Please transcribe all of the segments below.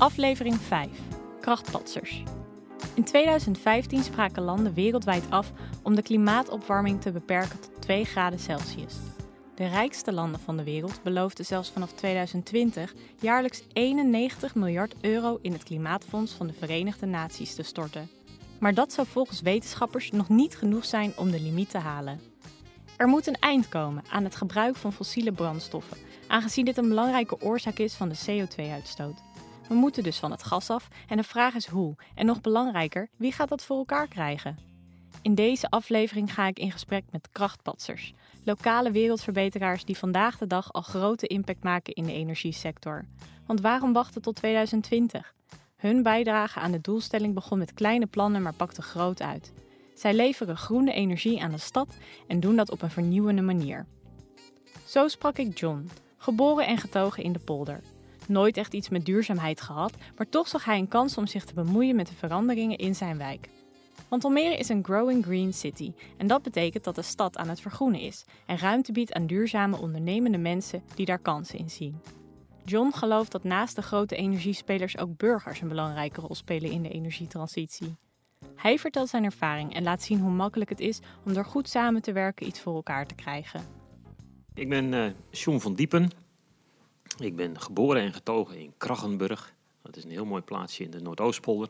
Aflevering 5. Krachtpatsers. In 2015 spraken landen wereldwijd af om de klimaatopwarming te beperken tot 2 graden Celsius. De rijkste landen van de wereld beloofden zelfs vanaf 2020 jaarlijks 91 miljard euro in het Klimaatfonds van de Verenigde Naties te storten. Maar dat zou volgens wetenschappers nog niet genoeg zijn om de limiet te halen. Er moet een eind komen aan het gebruik van fossiele brandstoffen, aangezien dit een belangrijke oorzaak is van de CO2-uitstoot. We moeten dus van het gas af en de vraag is hoe. En nog belangrijker, wie gaat dat voor elkaar krijgen? In deze aflevering ga ik in gesprek met krachtpatsers, lokale wereldverbeteraars die vandaag de dag al grote impact maken in de energiesector. Want waarom wachten tot 2020? Hun bijdrage aan de doelstelling begon met kleine plannen, maar pakte groot uit. Zij leveren groene energie aan de stad en doen dat op een vernieuwende manier. Zo sprak ik John, geboren en getogen in de polder. Nooit echt iets met duurzaamheid gehad, maar toch zag hij een kans om zich te bemoeien met de veranderingen in zijn wijk. Want Almere is een growing green city en dat betekent dat de stad aan het vergroenen is en ruimte biedt aan duurzame ondernemende mensen die daar kansen in zien. John gelooft dat naast de grote energiespelers ook burgers een belangrijke rol spelen in de energietransitie. Hij vertelt zijn ervaring en laat zien hoe makkelijk het is om door goed samen te werken iets voor elkaar te krijgen. Ik ben uh, John van Diepen. Ik ben geboren en getogen in Krachenburg. Dat is een heel mooi plaatsje in de Noordoostpolder.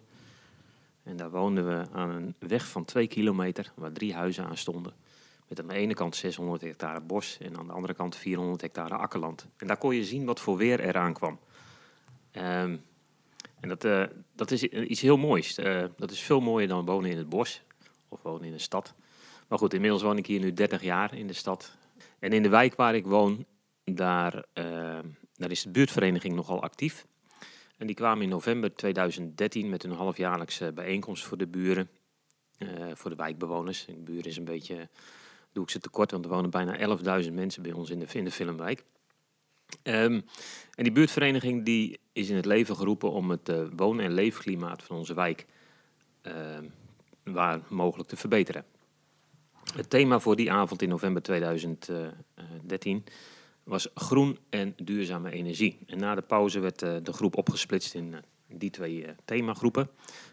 En daar woonden we aan een weg van twee kilometer, waar drie huizen aan stonden. Met aan de ene kant 600 hectare bos en aan de andere kant 400 hectare akkerland. En daar kon je zien wat voor weer eraan kwam. Um, en dat, uh, dat is iets heel moois. Uh, dat is veel mooier dan wonen in het bos of wonen in een stad. Maar goed, inmiddels woon ik hier nu 30 jaar in de stad. En in de wijk waar ik woon, daar, uh, daar is de buurtvereniging nogal actief. En die kwamen in november 2013 met een halfjaarlijkse bijeenkomst voor de buren, voor de wijkbewoners. De buren is een beetje, doe ik ze tekort, want er wonen bijna 11.000 mensen bij ons in de, in de filmwijk. Um, en die buurtvereniging die is in het leven geroepen om het uh, woon- en leefklimaat van onze wijk uh, waar mogelijk te verbeteren. Het thema voor die avond in november 2013 was groen en duurzame energie. En na de pauze werd uh, de groep opgesplitst in die twee themagroepen.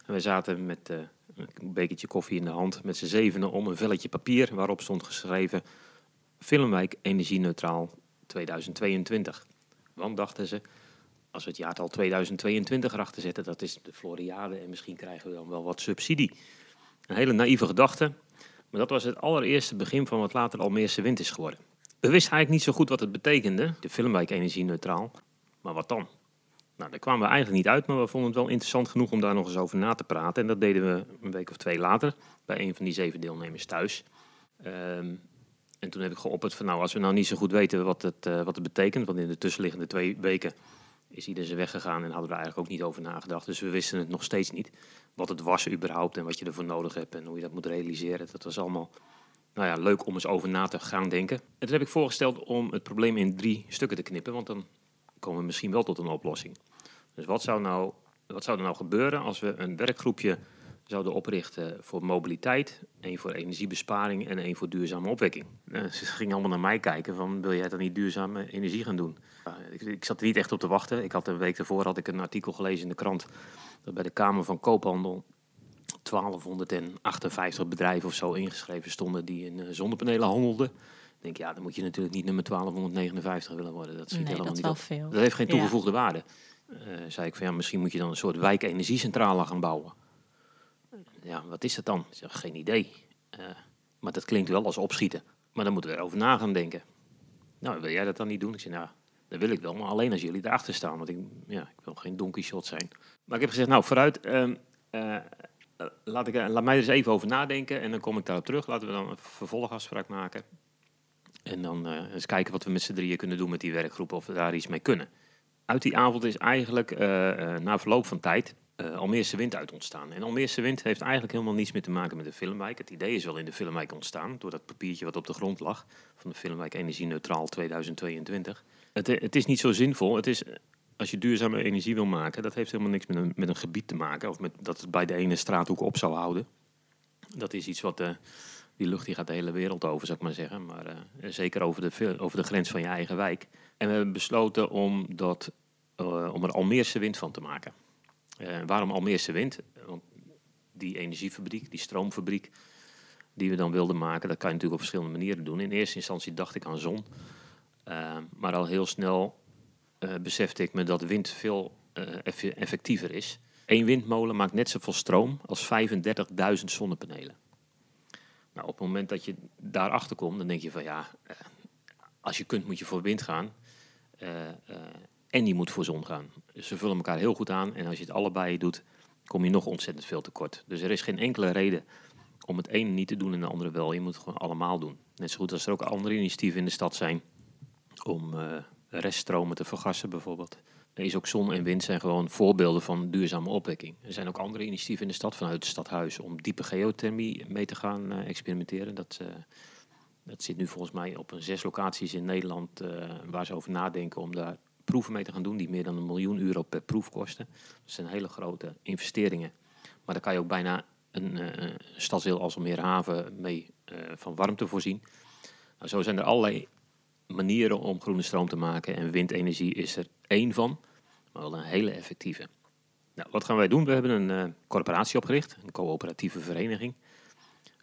En we zaten met een bekertje koffie in de hand met z'n zevenen om een velletje papier waarop stond geschreven Filmwijk energie-neutraal 2022. Want dachten ze, als we het jaartal 2022 erachter zetten, dat is de Floriade en misschien krijgen we dan wel wat subsidie. Een hele naïeve gedachte, maar dat was het allereerste begin van wat later Almeerse wind is geworden. We wisten eigenlijk niet zo goed wat het betekende, de filmwijk energie-neutraal. Maar wat dan? Nou, daar kwamen we eigenlijk niet uit, maar we vonden het wel interessant genoeg om daar nog eens over na te praten. En dat deden we een week of twee later bij een van die zeven deelnemers thuis. Um, en toen heb ik geopperd van nou, als we nou niet zo goed weten wat het, uh, wat het betekent, want in de tussenliggende twee weken is iedereen zijn weggegaan en hadden we eigenlijk ook niet over nagedacht. Dus we wisten het nog steeds niet, wat het was überhaupt en wat je ervoor nodig hebt en hoe je dat moet realiseren. Dat was allemaal nou ja, leuk om eens over na te gaan denken. En toen heb ik voorgesteld om het probleem in drie stukken te knippen, want dan komen we misschien wel tot een oplossing. Dus wat zou, nou, wat zou er nou gebeuren als we een werkgroepje zouden oprichten voor mobiliteit, één voor energiebesparing en één voor duurzame opwekking. Uh, ze gingen allemaal naar mij kijken van, wil jij dan niet duurzame energie gaan doen? Uh, ik, ik, zat er niet echt op te wachten. Ik had een week daarvoor had ik een artikel gelezen in de krant dat bij de Kamer van Koophandel 1258 bedrijven of zo ingeschreven stonden die in uh, zonnepanelen handelden. Ik denk, ja, dan moet je natuurlijk niet nummer 1259 willen worden. Dat schiet nee, helemaal dat niet op. Veel. Dat heeft geen toegevoegde ja. waarde. zei ik van ja, misschien moet je dan een soort wijkenergiecentrale gaan bouwen ja, wat is dat dan? Ik zeg, geen idee. Uh, maar dat klinkt wel als opschieten. Maar dan moeten we erover na gaan denken. Nou, wil jij dat dan niet doen? Ik zeg, nou, dat wil ik wel, maar alleen als jullie erachter staan. Want ik, ja, ik wil geen donkey shot zijn. Maar ik heb gezegd, nou, vooruit. Uh, uh, laat, ik, laat mij er eens even over nadenken. En dan kom ik daarop terug. Laten we dan een vervolgafspraak maken. En dan eens kijken wat we met z'n drieën kunnen doen met die werkgroep. Of we daar iets mee kunnen. Uit die avond is eigenlijk na verloop van tijd uh, Almeerse Wind uit ontstaan. En Almeerse Wind heeft eigenlijk helemaal niets meer te maken met de filmwijk. Het idee is wel in de filmwijk ontstaan, door dat papiertje wat op de grond lag, van de filmwijk Energie Neutraal 2022. Het, het is niet zo zinvol. Het is, als je duurzame energie wil maken, dat heeft helemaal niks met een, met een gebied te maken, of met dat het bij de ene straathoek op zou houden. Dat is iets wat, uh, die lucht die gaat de hele wereld over, zou ik maar zeggen. Maar uh, zeker over de, over de grens van je eigen wijk. En we hebben besloten om, dat, om er Almeerse Wind van te maken. Waarom Almeerse wind? Want die energiefabriek, die stroomfabriek die we dan wilden maken, dat kan je natuurlijk op verschillende manieren doen. In eerste instantie dacht ik aan zon. Maar al heel snel uh, besefte ik me dat wind veel effectiever is. Eén windmolen maakt net zoveel stroom als 35.000 zonnepanelen. Nou, op het moment dat je daarachter komt, dan denk je van ja, als je kunt moet je voor wind gaan. en je moet voor zon gaan. Ze vullen elkaar heel goed aan. En als je het allebei doet, kom je nog ontzettend veel tekort. Dus er is geen enkele reden om het ene niet te doen en de andere wel. Je moet het gewoon allemaal doen. Net zo goed als er ook andere initiatieven in de stad zijn om reststromen te vergassen bijvoorbeeld. Is ook zon en wind zijn gewoon voorbeelden van duurzame opwekking. Er zijn ook andere initiatieven in de stad vanuit het stadhuis om diepe geothermie mee te gaan uh, experimenteren. Dat, uh, dat zit nu volgens mij op een zes locaties in Nederland waar ze over nadenken om daar proeven mee te gaan doen die meer dan een miljoen euro per proef kosten. Dat zijn hele grote investeringen. Maar daar kan je ook bijna een stadsdeel als Almere mee van warmte voorzien. Nou, zo zijn er allerlei manieren om groene stroom te maken en windenergie is er één van, maar wel een hele effectieve. Nou, wat gaan wij doen? We hebben een uh, corporatie opgericht, een coöperatieve vereniging.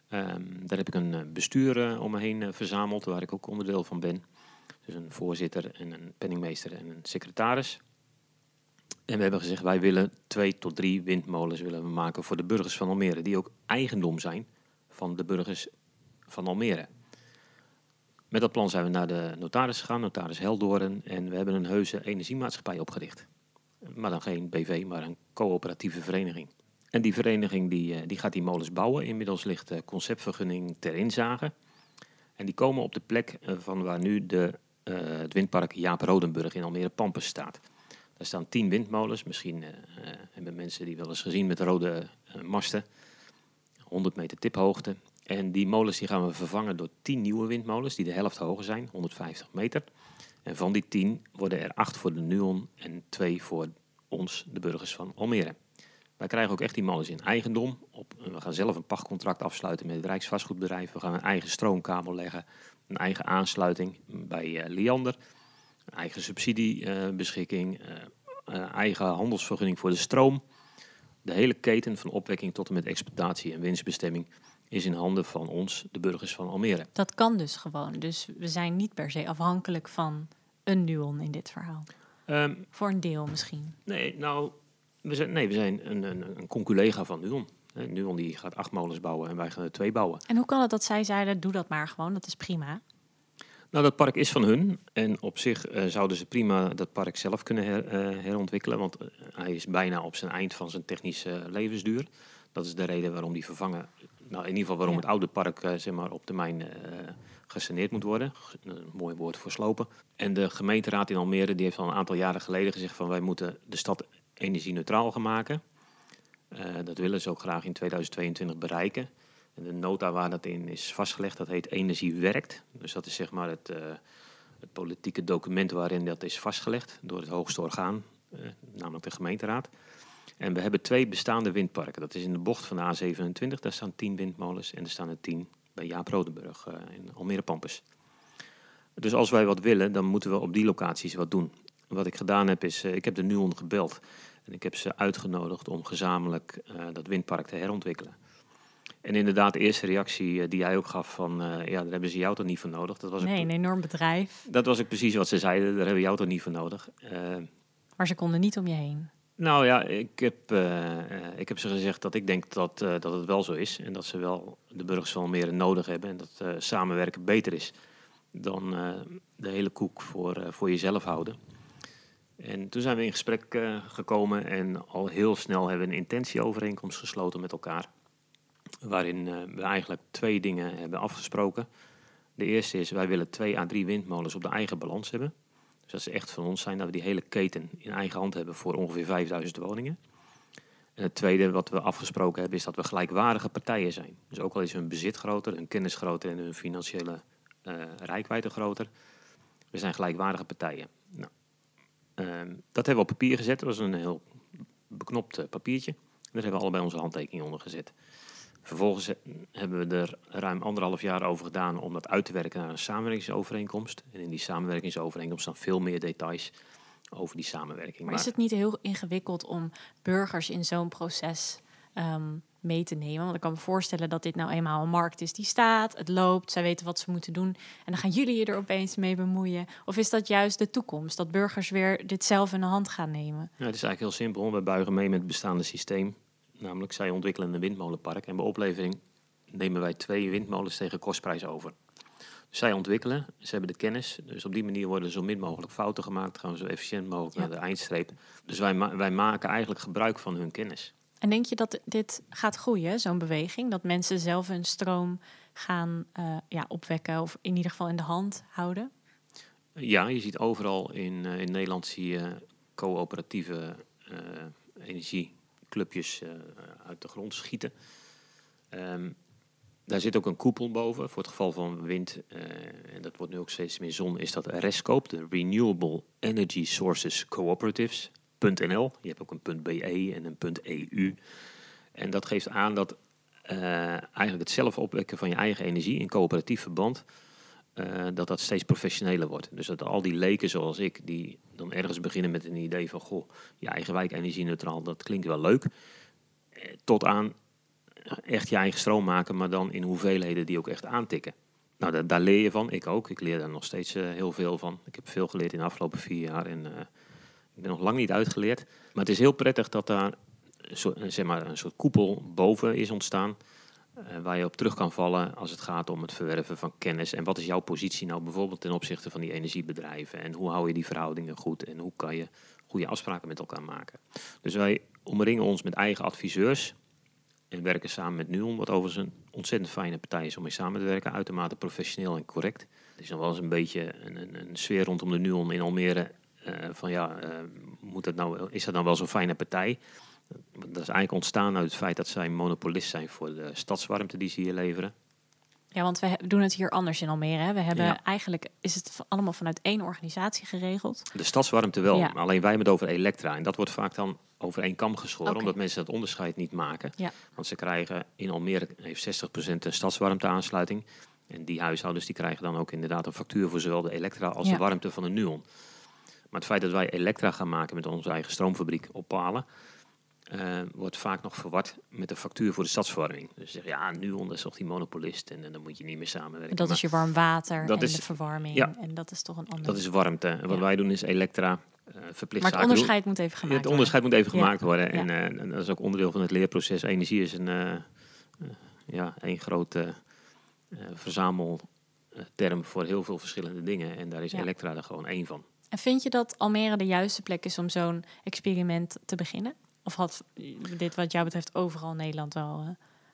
Um, daar heb ik een bestuur om me heen verzameld, waar ik ook onderdeel van ben. Dus een voorzitter en een penningmeester en een secretaris. En we hebben gezegd, wij willen twee tot drie windmolens willen we maken voor de burgers van Almere. Die ook eigendom zijn van de burgers van Almere. Met dat plan zijn we naar de notaris gegaan, notaris Heldoren. En we hebben een heuse energiemaatschappij opgericht. Maar dan geen BV, maar een coöperatieve vereniging. En die vereniging die, eh, die gaat die molens bouwen. Inmiddels ligt de conceptvergunning ter inzage. En die komen op de plek eh, van waar nu de, het windpark Jaap Rodenburg in Almere Pampus staat. Daar staan tien windmolens. Misschien uh, hebben mensen die wel eens gezien met rode masten. 100 meter tiphoogte. En die molens die gaan we vervangen door 10 nieuwe windmolens die de helft hoger zijn, 150 meter. En van die 10 worden er 8 voor de NUON en 2 voor ons, de burgers van Almere. Wij krijgen ook echt die molens in eigendom. Op, we gaan zelf een pachtcontract afsluiten met het Rijksvastgoedbedrijf. We gaan een eigen stroomkabel leggen, een eigen aansluiting bij uh, Liander eigen subsidiebeschikking, eh, eigen handelsvergunning voor de stroom. De hele keten van opwekking tot en met exploitatie en winstbestemming is in handen van ons, de burgers van Almere. Dat kan dus gewoon. Dus we zijn niet per se afhankelijk van een Nuon in dit verhaal. Um, Voor een deel misschien. Nee, nou, we zijn, nee, we zijn een, een, een conculega van Nuon. Nuon die gaat acht molens bouwen en wij gaan er twee bouwen. En hoe kan het dat zij zeiden, doe dat maar gewoon, dat is prima? Nou, dat park is van hun. En op zich uh, zouden ze prima dat park zelf kunnen her, uh, herontwikkelen. Want uh, hij is bijna op zijn eind van zijn technische levensduur. Dat is de reden waarom die vervangen. Nou, in ieder geval waarom ja. het oude park zeg maar, op termijn gesaneerd moet worden. Een mooi woord voor slopen. En de gemeenteraad in Almere die heeft al een aantal jaren geleden gezegd van wij moeten de stad energie-neutraal gaan maken. dat willen ze ook graag in 2022 bereiken. En de nota waar dat in is vastgelegd, dat heet Energie werkt. Dus dat is zeg maar het, uh, het politieke document waarin dat is vastgelegd door het hoogste orgaan, uh, namelijk de gemeenteraad. En we hebben twee bestaande windparken. Dat is in de bocht van de A27, daar staan tien windmolens en er staan er tien bij Jaap Rodenburg uh, in Almere Pampus. Dus als wij wat willen, dan moeten we op die locaties wat doen. Wat ik gedaan heb is, ik heb de NUON gebeld en ik heb ze uitgenodigd om gezamenlijk dat windpark te herontwikkelen. En inderdaad, de eerste reactie eh, die jij ook gaf van, uh, ja, daar hebben ze jou toch niet voor nodig. Dat was nee, een enorm bedrijf. Dat was ook precies wat ze zeiden, daar hebben we jou toch niet voor nodig. Uh, maar ze konden niet om je heen. Nou ja, ik heb, uh, ik heb ze gezegd dat ik denk dat, dat het wel zo is. En dat ze wel de burgers van Almere nodig hebben. En dat samenwerken beter is dan de hele koek voor, voor jezelf houden. En toen zijn we in gesprek gekomen en al heel snel hebben we een intentieovereenkomst gesloten met elkaar waarin we eigenlijk twee dingen hebben afgesproken. De eerste is, wij willen twee à drie windmolens op de eigen balans hebben. Dus dat ze echt van ons zijn, dat we die hele keten in eigen hand hebben voor ongeveer 5000 woningen. En het tweede wat we afgesproken hebben, is dat we gelijkwaardige partijen zijn. Dus ook al is hun bezit groter, hun kennis groter en hun financiële uh, rijkwijde groter. We zijn gelijkwaardige partijen. Nou, uh, dat hebben we op papier gezet. Dat was een heel beknopt uh, papiertje. daar hebben we allebei onze handtekening onder gezet. Vervolgens hebben we er ruim anderhalf jaar over gedaan om dat uit te werken naar een samenwerkingsovereenkomst. En in die samenwerkingsovereenkomst staan veel meer details. over die samenwerking. Maar, is het niet heel ingewikkeld om burgers in zo'n proces ehm, mee te nemen? Want ik kan me voorstellen dat dit nou eenmaal een markt is die staat, het loopt, zij weten wat ze moeten doen. En dan gaan jullie je er opeens mee bemoeien. Of is dat juist de toekomst, dat burgers weer dit zelf in de hand gaan nemen? Ja, het is eigenlijk heel simpel. We buigen mee met het bestaande systeem. Namelijk, zij ontwikkelen een windmolenpark. En bij oplevering nemen wij twee windmolens tegen kostprijs over. Dus zij ontwikkelen, ze hebben de kennis. Dus op die manier worden zo min mogelijk fouten gemaakt. Gaan we zo efficiënt mogelijk naar de eindstreep. Dus wij, wij maken eigenlijk gebruik van hun kennis. En denk je dat dit gaat groeien, zo'n beweging? Dat mensen zelf hun stroom gaan uh, ja, opwekken of in ieder geval in de hand houden? Ja, je ziet overal in, uh, in Nederland zie je coöperatieve uh, energieclubjes uit de grond schieten. Um, daar zit ook een koepel boven voor het geval van wind. en dat wordt nu ook steeds meer zon. Is dat RESCOPE, de Renewable Energy Sources Cooperatives. .nl. Je hebt ook een .be en een .eu. En dat geeft aan dat uh, eigenlijk het zelf opwekken van je eigen energie in coöperatief verband, uh, dat dat steeds professioneler wordt. Dus dat al die leken zoals ik, die dan ergens beginnen met een idee van, goh, je eigen wijk energie-neutraal, dat klinkt wel leuk. Eh, tot aan echt je eigen stroom maken, maar dan in hoeveelheden die ook echt aantikken. Nou, daar, leer je van. Ik ook. Ik leer daar nog steeds heel veel van. Ik heb veel geleerd in de afgelopen vier jaar. En ik ben nog lang niet uitgeleerd. Maar het is heel prettig dat daar zeg maar, een soort koepel boven is ontstaan. Uh, waar je op terug kan vallen als het gaat om het verwerven van kennis. En wat is jouw positie nou bijvoorbeeld ten opzichte van die energiebedrijven? En hoe hou je die verhoudingen goed? En hoe kan je goede afspraken met elkaar maken? Dus wij omringen ons met eigen adviseurs. En werken samen met NUON, wat overigens een ontzettend fijne partij is om mee samen te werken. Uitermate professioneel en correct. Het is nog wel eens een beetje een, een, een sfeer rondom de NUON in Almere uh, van ja, uh, moet dat nou, is dat nou wel zo'n fijne partij? Dat is eigenlijk ontstaan uit het feit dat zij monopolist zijn voor de stadswarmte die ze hier leveren. Ja, want we doen het hier anders in Almere. Hè? We hebben ja. eigenlijk is het allemaal vanuit één organisatie geregeld. De stadswarmte wel, ja. alleen wij hebben het over Elektra. En dat wordt vaak dan over één kam geschoren, okay. omdat mensen dat onderscheid niet maken. Ja. Want ze krijgen in Almere heeft 60% een stadswarmteaansluiting. En die huishoudens die krijgen dan ook inderdaad een factuur voor zowel de Elektra als de warmte van de Nuon. Maar het feit dat wij elektra gaan maken met onze eigen stroomfabriek op palen, uh, wordt vaak nog verward met de factuur voor de stadsverwarming. Dus zeg ja, nu onder is die monopolist en, en, dan moet je niet meer samenwerken. En dat maar is je warm water dat en is, de verwarming. Ja, en dat is toch een ander. Dat is warmte. En wat ja. wij doen is elektra uh, verplicht Maar het onderscheid doen. moet even gemaakt worden. Het onderscheid moet even gemaakt worden. En, uh, en, dat is ook onderdeel van het leerproces. Energie is een ja, één grote verzamelterm voor heel veel verschillende dingen. En daar is elektra er gewoon één van. En vind je dat Almere de juiste plek is om zo'n experiment te beginnen? Of had dit wat jou betreft overal in Nederland wel uh,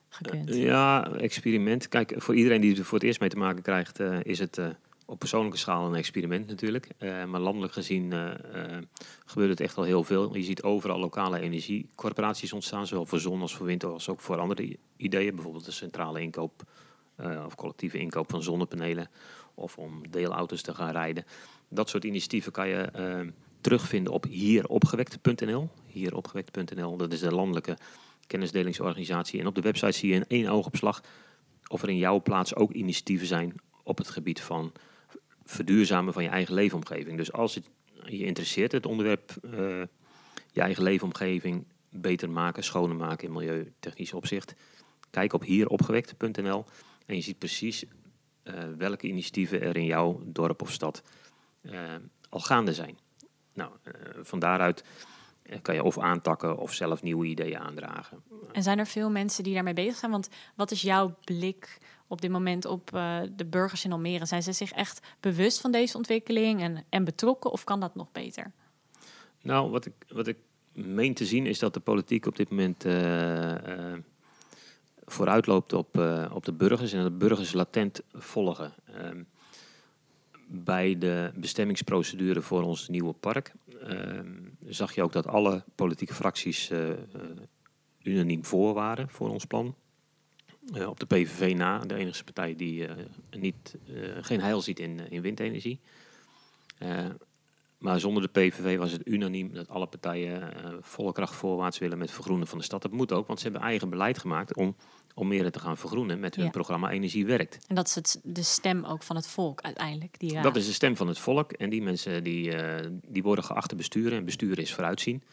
gekund? Uh, ja, experiment. Kijk, voor iedereen die er voor het eerst mee te maken krijgt, uh, is het op persoonlijke schaal een experiment natuurlijk. maar landelijk gezien gebeurt het echt al heel veel. Je ziet overal lokale energiecorporaties ontstaan, zowel voor zon als voor wind, als ook voor andere ideeën. Bijvoorbeeld de centrale inkoop of collectieve inkoop van zonnepanelen of om deelauto's te gaan rijden. Dat soort initiatieven kan je terugvinden op hieropgewekt.nl. Hieropgewekt.nl, dat is de landelijke kennisdelingsorganisatie. En op de website zie je in één oogopslag of er in jouw plaats ook initiatieven zijn op het gebied van verduurzamen van je eigen leefomgeving. Dus als het je interesseert, het onderwerp uh, je eigen leefomgeving beter maken, schoner maken in milieutechnisch opzicht, kijk op hieropgewekt.nl en je ziet precies uh, welke initiatieven er in jouw dorp of stad uh, al gaande zijn. Nou, uh, van daaruit kan je of aantakken of zelf nieuwe ideeën aandragen. En zijn er veel mensen die daarmee bezig zijn? Want wat is jouw blik op dit moment op uh, de burgers in Almere? Zijn ze zich echt bewust van deze ontwikkeling en, en betrokken of kan dat nog beter? Nou, wat ik, wat ik meen te zien is dat de politiek op dit moment uh, uh, vooruitloopt op, op de burgers en dat de burgers latent volgen. Ehm, bij de bestemmingsprocedure voor ons nieuwe park uh, zag je ook dat alle politieke fracties uh, uh, unaniem voor waren voor ons plan. Uh, op de PVV na, de enige partij die niet, geen heil ziet in, in windenergie. maar zonder de PVV was het unaniem dat alle partijen volle kracht voorwaarts willen met vergroenen van de stad. Dat moet ook, want ze hebben eigen beleid gemaakt om Almere te gaan vergroenen met hun Ja. programma Energie Werkt. En dat is het, de stem ook van het volk uiteindelijk. Die raad. Dat is de stem van het volk. En die mensen die, eh, die worden geacht te besturen. En besturen is vooruitzien.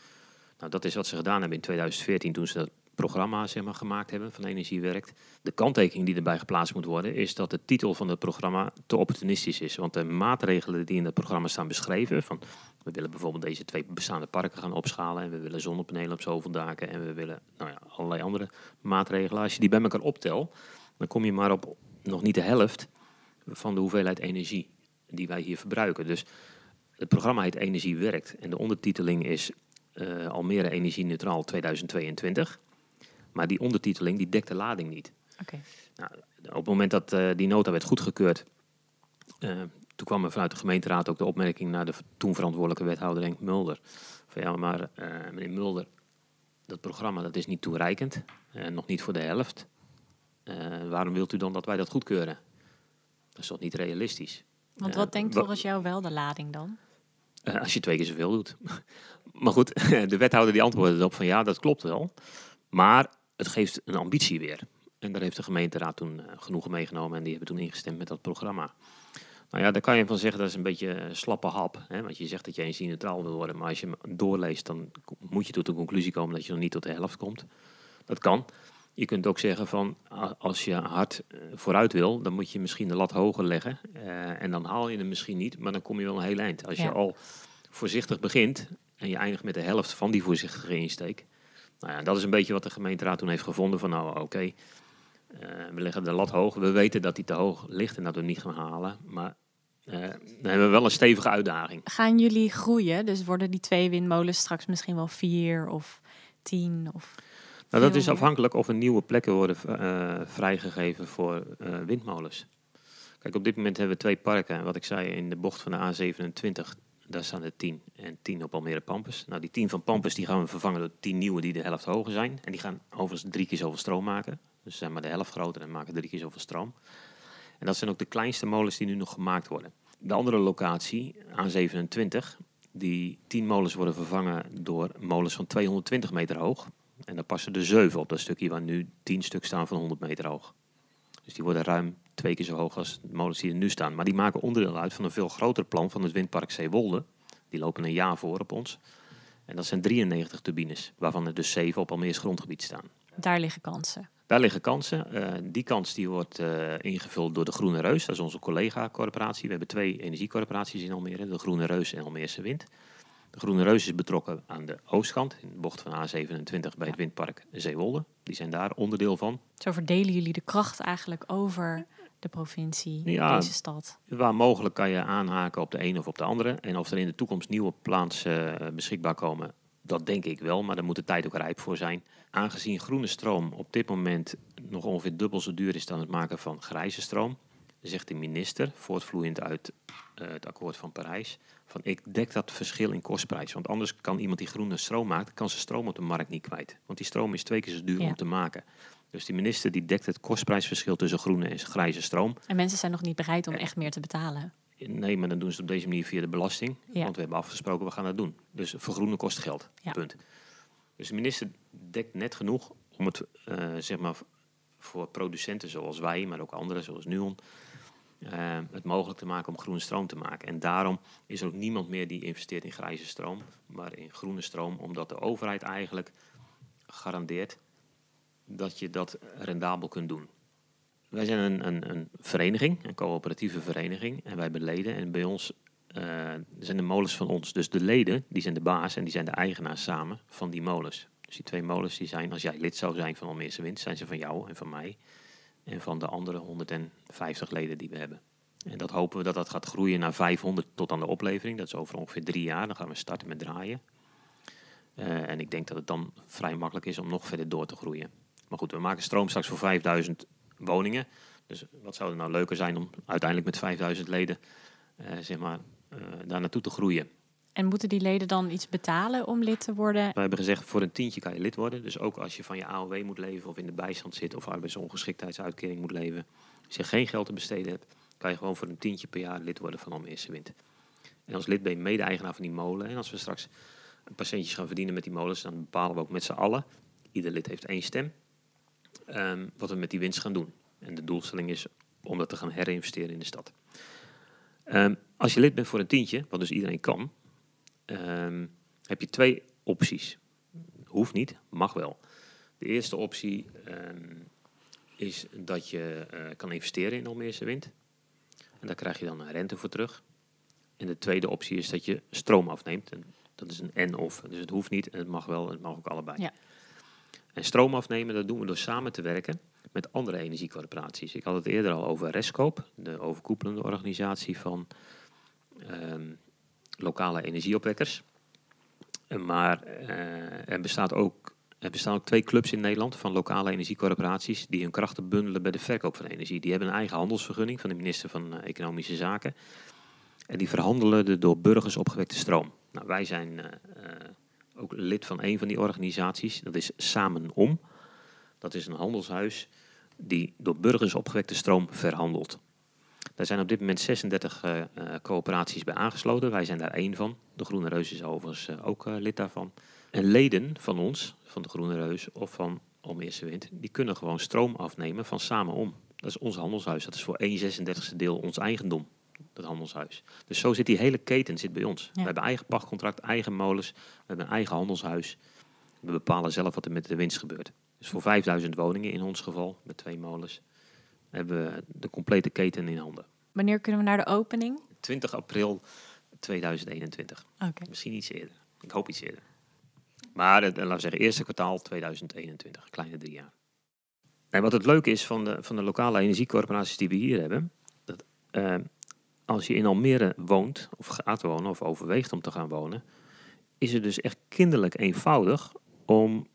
Nou, dat is wat ze gedaan hebben in 2014 toen ze dat programma zeg maar, gemaakt hebben van Energie Werkt. De kanttekening die erbij geplaatst moet worden is dat de titel van het programma te opportunistisch is. Want de maatregelen die in het programma staan beschreven, van we willen bijvoorbeeld deze twee bestaande parken gaan opschalen en we willen zonnepanelen op zoveel daken en we willen nou ja, allerlei andere maatregelen. Als je die bij elkaar optelt, dan kom je maar op nog niet de helft van de hoeveelheid energie die wij hier verbruiken. Dus het programma heet Energie Werkt en de ondertiteling is eh, Almere Energie Neutraal 2022. Maar die ondertiteling die dekt de lading niet. Nou, op het moment dat eh, die nota werd goedgekeurd, eh, toen kwam er vanuit de gemeenteraad ook de opmerking naar de toen verantwoordelijke wethouder Henk Mulder. Van ja, maar meneer Mulder, dat programma dat is niet toereikend, eh, nog niet voor de helft. Eh, waarom wilt u dan dat wij dat goedkeuren? Dat is toch niet realistisch? Want Ja, wat denkt volgens jou wel de lading dan? Eh, als je twee keer zoveel doet. maar goed, de wethouder die antwoordde erop van ja, dat klopt wel. Maar het geeft een ambitie weer. En daar heeft de gemeenteraad toen eh, genoegen meegenomen en die hebben toen ingestemd met dat programma. Nou ja, daar kan je van zeggen dat is een beetje slappe hap. Hè? Want je zegt dat je energie-neutraal wil worden, maar als je hem doorleest, dan moet je tot de conclusie komen dat je nog niet tot de helft komt. Dat kan. Je kunt ook zeggen van als je hard eh, vooruit wil, dan moet je misschien de lat hoger leggen. Eh, en dan haal je hem misschien niet, maar dan kom je wel een heel eind. Als Ja. je al voorzichtig begint en je eindigt met de helft van die voorzichtige insteek. Nou ja, dat is een beetje wat de gemeenteraad toen heeft gevonden van nou oké, we leggen de lat hoog. We weten dat die te hoog ligt en dat we hem niet gaan halen. Maar eh, dan hebben we wel een stevige uitdaging. Gaan jullie groeien? Dus worden die twee windmolens straks misschien wel vier of tien? Of... Nou, dat is afhankelijk of er nieuwe plekken worden eh, vrijgegeven voor eh, windmolens. Kijk, op dit moment hebben we twee parken. En Wat ik zei, in de bocht van de A27, daar staan er tien. En tien op Almere Pampus. Nou, die tien van Pampus die gaan we vervangen door tien nieuwe die de helft hoger zijn. En die gaan overigens drie keer zoveel stroom maken. Dus ze zijn maar de helft groter en maken drie keer zoveel stroom. En dat zijn ook de kleinste molens die nu nog gemaakt worden. De andere locatie, A27, die tien molens worden vervangen door molens van 220 meter hoog. En daar passen er zeven op dat stukje waar nu tien stuk staan van 100 meter hoog. Dus die worden ruim twee keer zo hoog als de molens die er nu staan. Maar die maken onderdeel uit van een veel groter plan van het windpark Zeewolde. Die lopen een jaar voor op ons. En dat zijn 93 turbines, waarvan er dus zeven op Almeers grondgebied staan. Daar liggen kansen. Daar liggen kansen. Eh, die kans die wordt eh, ingevuld door de Groene Reus. Dat is onze collega-corporatie. We hebben twee energiecorporaties in Almere. De Groene Reus en Almeerse Wind. De Groene Reus is betrokken aan de oostkant. In de bocht van A27 bij het windpark Zeewolde. Die zijn daar onderdeel van. Zo verdelen jullie de kracht eigenlijk over de provincie, Ja. deze stad. Waar mogelijk kan je aanhaken op de een of op de andere. En of er in de toekomst nieuwe plaatsen eh, beschikbaar komen, dat denk ik wel. Maar daar moet de tijd ook rijp voor zijn. Aangezien groene stroom op dit moment nog ongeveer dubbel zo duur is dan het maken van grijze stroom, zegt de minister, voortvloeiend uit eh, het akkoord van Parijs, van ik dek dat verschil in kostprijs. Want anders kan iemand die groene stroom maakt, kan zijn stroom op de markt niet kwijt. Want die stroom is twee keer zo duur Ja. om te maken. Dus die minister die dekt het kostprijsverschil tussen groene en grijze stroom. En mensen zijn nog niet bereid om echt meer te betalen. Nee, maar dan doen ze het op deze manier via de belasting. Ja. Want we hebben afgesproken, we gaan dat doen. Dus vergroenen kost geld. Ja. Punt. Dus de minister dekt net genoeg om het, eh, zeg maar, voor producenten zoals wij, maar ook anderen zoals Nuon, eh, het mogelijk te maken om groene stroom te maken. En daarom is er ook niemand meer die investeert in grijze stroom, maar in groene stroom, omdat de overheid eigenlijk garandeert dat je dat rendabel kunt doen. Wij zijn een, een, een vereniging, een coöperatieve vereniging. En wij hebben leden. En bij ons eh, zijn de molens van ons. Dus de leden, die zijn de baas en die zijn de eigenaar samen van die molens. Dus die twee molens, die zijn, als jij lid zou zijn van Almeerse Wind, zijn ze van jou en van mij. En van de andere 150 leden die we hebben. En dat hopen we dat dat gaat groeien naar 500 tot aan de oplevering. Dat is over ongeveer drie jaar. Dan gaan we starten met draaien. Eh, en ik denk dat het dan vrij makkelijk is om nog verder door te groeien. Maar goed, we maken stroom straks voor 5000 woningen. Dus wat zou er nou leuker zijn om uiteindelijk met 5000 leden eh, zeg maar, eh, daar naartoe te groeien. En moeten die leden dan iets betalen om lid te worden? We hebben gezegd, voor een tientje kan je lid worden. Dus ook als je van je AOW moet leven of in de bijstand zit of arbeidsongeschiktheidsuitkering moet leven. Als je geen geld te besteden hebt, kan je gewoon voor een tientje per jaar lid worden van Almeerse Wind. En als lid ben je mede-eigenaar van die molen. En als we straks centjes gaan verdienen met die molens, dan bepalen we ook met z'n allen. Ieder lid heeft één stem. Ehm, wat we met die winst gaan doen. En de doelstelling is om dat te gaan herinvesteren in de stad. Ehm, als je lid bent voor een tientje, wat dus iedereen kan, ehm, heb je twee opties. Hoeft niet, mag wel. De eerste optie is dat je eh, kan investeren in Almeerse Wind. En daar krijg je dan een rente voor terug. En de tweede optie is dat je stroom afneemt. En dat is een en-of. Dus het hoeft niet en het mag wel en het mag ook allebei. Ja. En stroom afnemen, dat doen we door samen te werken met andere energiecorporaties. Ik had het eerder al over Rescoop, de overkoepelende organisatie van ehm, lokale energieopwekkers. Maar eh, er, bestaat ook, er bestaan ook twee clubs in Nederland van lokale energiecorporaties die hun krachten bundelen bij de verkoop van energie. Die hebben een eigen handelsvergunning van de minister van eh, Economische Zaken. En die verhandelen de door burgers opgewekte stroom. Nou, wij zijn eh, ook lid van een van die organisaties. Dat is Samenom. Dat is een handelshuis die door burgers opgewekte stroom verhandelt. Daar zijn op dit moment 36 eh, eh, coöperaties bij aangesloten. Wij zijn daar één van. De Groene Reus is overigens eh, ook lid daarvan. En leden van ons, van de Groene Reus of van Almeerse Wind, die kunnen gewoon stroom afnemen van Samenom. Dat is ons handelshuis. Dat is voor 1 36e deel ons eigendom, dat handelshuis. Dus zo zit die hele keten zit bij ons. We hebben eigen pachtcontract, eigen molens, we hebben een eigen handelshuis. We bepalen zelf wat er met de winst gebeurt. Dus voor 5000 woningen in ons geval, met twee molens, hebben we de complete keten in handen. Wanneer kunnen we naar de opening? 20 april 2021. Oké. Misschien iets eerder. Ik hoop iets eerder. Maar het, laten we zeggen, eerste kwartaal 2021. Kleine drie jaar. En wat het leuke is van de, van de lokale energiecorporaties die we hier hebben. Dat, eh, als je in Almere woont, of gaat wonen, of overweegt om te gaan wonen. Is het dus echt kinderlijk eenvoudig om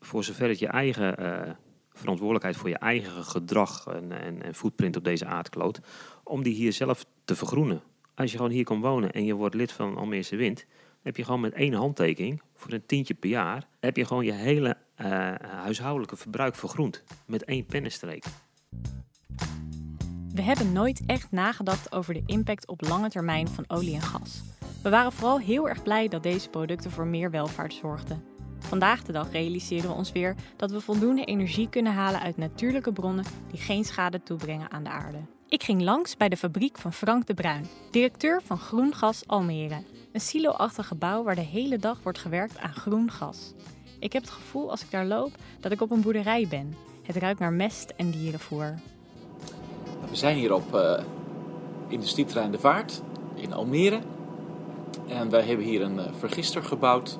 voor zover het je eigen eh, verantwoordelijkheid voor je eigen gedrag en, en, en footprint op deze aardkloot. Om die hier zelf te vergroenen. Als je gewoon hier kan wonen en je wordt lid van Almeerse Wind, heb je gewoon met één handtekening, voor een tientje per jaar, heb je gewoon je hele eh, huishoudelijke verbruik vergroend. Met één pennenstreek. We hebben nooit echt nagedacht over de impact op lange termijn van olie en gas. We waren vooral heel erg blij dat deze producten voor meer welvaart zorgden. Vandaag de dag realiseren we ons weer dat we voldoende energie kunnen halen uit natuurlijke bronnen die geen schade toebrengen aan de aarde. Ik ging langs bij de fabriek van Frank de Bruin, directeur van Groen Gas Almere. Een silo-achtig gebouw waar de hele dag wordt gewerkt aan groen gas. Ik heb het gevoel als ik daar loop dat ik op een boerderij ben. Het ruikt naar mest en dierenvoer. We zijn hier op industrieterrein De Vaart in Almere. En wij hebben hier een eh, vergister gebouwd.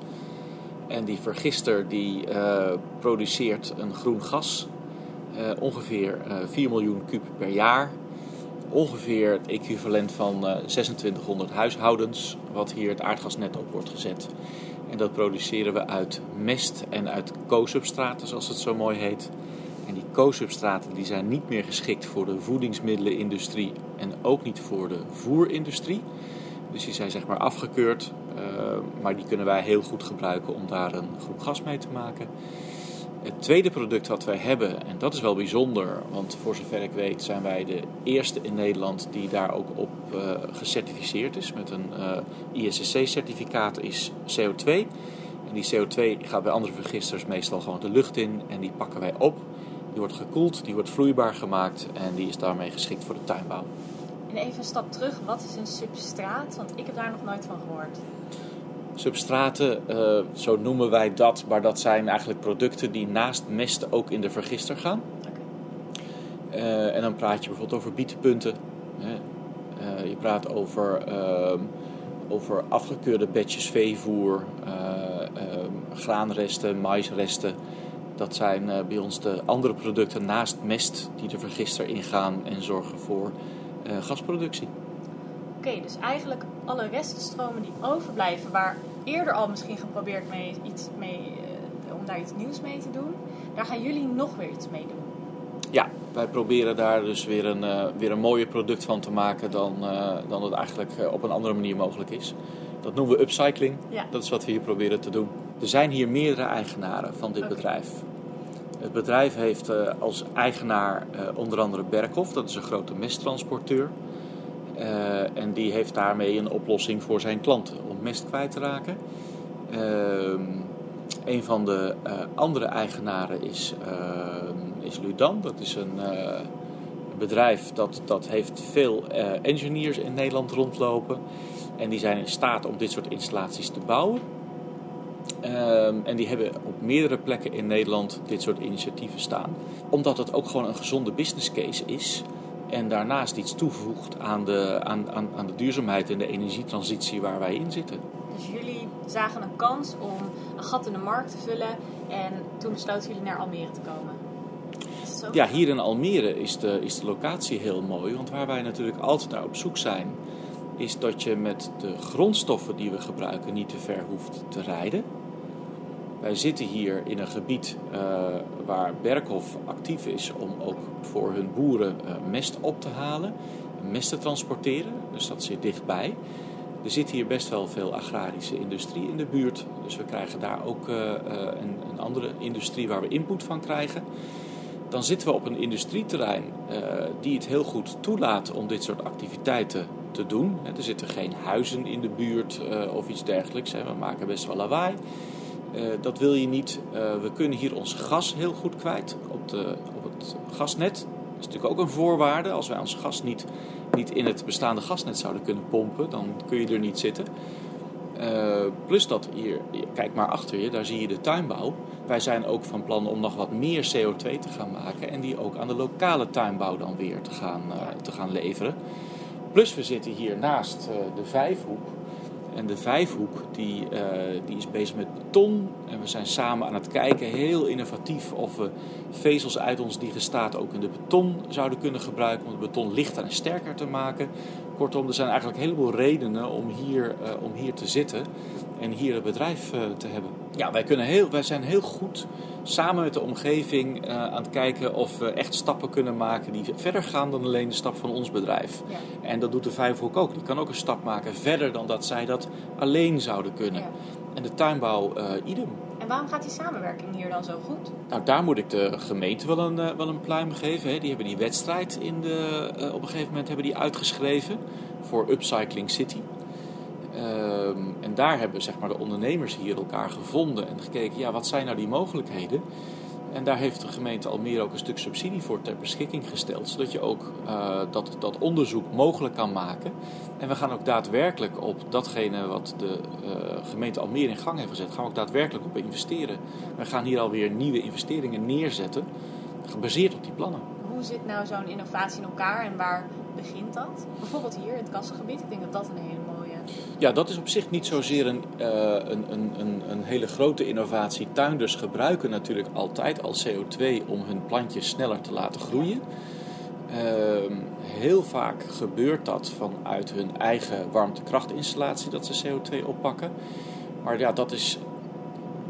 En die vergister die eh, produceert een groen gas. Ongeveer eh 4 miljoen kub per jaar. Ongeveer het equivalent van eh 2600 huishoudens wat hier het aardgasnet op wordt gezet. En dat produceren we uit mest en uit co-substraten zoals het zo mooi heet. Die co-substraten die zijn niet meer geschikt voor de voedingsmiddelenindustrie en ook niet voor de voerindustrie. Dus die zijn zeg maar afgekeurd, eh, maar die kunnen wij heel goed gebruiken om daar een groen gas mee te maken. Het tweede product wat wij hebben, en dat is wel bijzonder, want voor zover ik weet zijn wij de eerste in Nederland die daar ook op eh, gecertificeerd is met een eh ISSC-certificaat, is CO2. En die CO2 gaat bij andere vergisters meestal gewoon de lucht in en die pakken wij op. Die wordt gekoeld, die wordt vloeibaar gemaakt en die is daarmee geschikt voor de tuinbouw. En even een stap terug, wat is een substraat? Want ik heb daar nog nooit van gehoord. Substraten, eh, zo noemen wij dat, maar dat zijn eigenlijk producten die naast mest ook in de vergister gaan. Eh, en dan praat je bijvoorbeeld over bietenpunten. Hè. Eh, je praat over, ehm, over afgekeurde bedjes veevoer, eh, ehm, graanresten, maisresten. Dat zijn eh, bij ons de andere producten naast mest die de vergister ingaan en zorgen voor eh, gasproductie. Oké, dus eigenlijk alle restenstromen die overblijven, waar eerder al misschien geprobeerd mee, iets mee, eh, om daar iets nieuws mee te doen, daar gaan jullie nog weer iets mee doen. Ja, wij proberen daar dus weer een, eh, weer een mooier product van te maken dan, eh, dan het eigenlijk op een andere manier mogelijk is. Dat noemen we upcycling. Ja. Dat is wat we hier proberen te doen. Er zijn hier meerdere eigenaren van dit bedrijf. Het bedrijf heeft eh, als eigenaar eh, onder andere Berkhoff, dat is een grote mesttransporteur. Eh, en die heeft daarmee een oplossing voor zijn klanten om mest kwijt te raken. Ehm, een van de andere eigenaren is ehm, is Ludan. Dat is een bedrijf dat, dat heeft veel engineers in Nederland rondlopen. En die zijn in staat om dit soort installaties te bouwen. Um, en die hebben op meerdere plekken in Nederland dit soort initiatieven staan. Omdat het ook gewoon een gezonde business case is. En daarnaast iets toevoegt aan de, aan, aan, aan de duurzaamheid en de energietransitie waar wij in zitten. Dus jullie zagen een kans om een gat in de markt te vullen. En toen besloten jullie naar Almere te komen. Ja, hier in Almere is de, is de locatie heel mooi. Want waar wij natuurlijk altijd naar op zoek zijn, is dat je met de grondstoffen die we gebruiken niet te ver hoeft te rijden. Wij zitten hier in een gebied uh, waar Berkhof actief is om ook voor hun boeren uh, mest op te halen, mest te transporteren. Dus dat zit dichtbij. Er zit hier best wel veel agrarische industrie in de buurt. Dus we krijgen daar ook uh, een, een, andere industrie waar we input van krijgen. Dan zitten we op een industrieterrein die het heel goed toelaat om dit soort activiteiten te doen. Er zitten geen huizen in de buurt of iets dergelijks. We maken best wel lawaai. Uh, dat wil je niet. Uh, we kunnen hier ons gas heel goed kwijt op, de, op het gasnet. Dat is natuurlijk ook een voorwaarde. Als wij ons gas niet, niet in het bestaande gasnet zouden kunnen pompen, dan kun je er niet zitten. Plus dat hier, kijk maar achter je, daar zie je de tuinbouw. Wij zijn ook van plan om nog wat meer CO2 te gaan maken en die ook aan de lokale tuinbouw dan weer te gaan, te gaan leveren. Plus we zitten hier naast de Vijfhoek. En de Vijfhoek die, uh, die is bezig met beton. En we zijn samen aan het kijken, heel innovatief, of we vezels uit ons digestaat ook in de beton zouden kunnen gebruiken. Om het beton lichter en sterker te maken. Kortom, er zijn eigenlijk een heleboel redenen om hier, uh, om hier te zitten en hier een bedrijf te hebben. Ja, wij, kunnen heel, wij zijn heel goed samen met de omgeving uh, aan het kijken of we echt stappen kunnen maken die verder gaan dan alleen de stap van ons bedrijf. Ja. En dat doet de Vijfhoek ook. Die kan ook een stap maken verder dan dat zij dat alleen zouden kunnen. Ja. En de tuinbouw uh, idem. En waarom gaat die samenwerking hier dan zo goed? Nou, daar moet ik de gemeente wel een, uh, wel een pluim geven. Hè. Die hebben die wedstrijd in de, op een gegeven moment hebben die uitgeschreven voor Upcycling City. Um, en daar hebben zeg maar, de ondernemers hier elkaar gevonden en gekeken, ja, wat zijn nou die mogelijkheden? En daar heeft de gemeente Almere ook een stuk subsidie voor ter beschikking gesteld, zodat je ook uh, dat, dat onderzoek mogelijk kan maken. En we gaan ook daadwerkelijk op datgene wat de uh, gemeente Almere in gang heeft gezet, gaan we ook daadwerkelijk op investeren. We gaan hier alweer nieuwe investeringen neerzetten, gebaseerd op die plannen. Hoe zit nou zo'n innovatie in elkaar en waar begint dat? Bijvoorbeeld hier in het kassengebied, ik denk dat dat een hele ja, dat is op zich niet zozeer een, uh, een, een, een, hele grote innovatie. Tuinders gebruiken natuurlijk altijd al CO2 om hun plantjes sneller te laten groeien. Uh, heel vaak gebeurt dat vanuit hun eigen warmtekrachtinstallatie dat ze CO2 oppakken. Maar ja, dat is,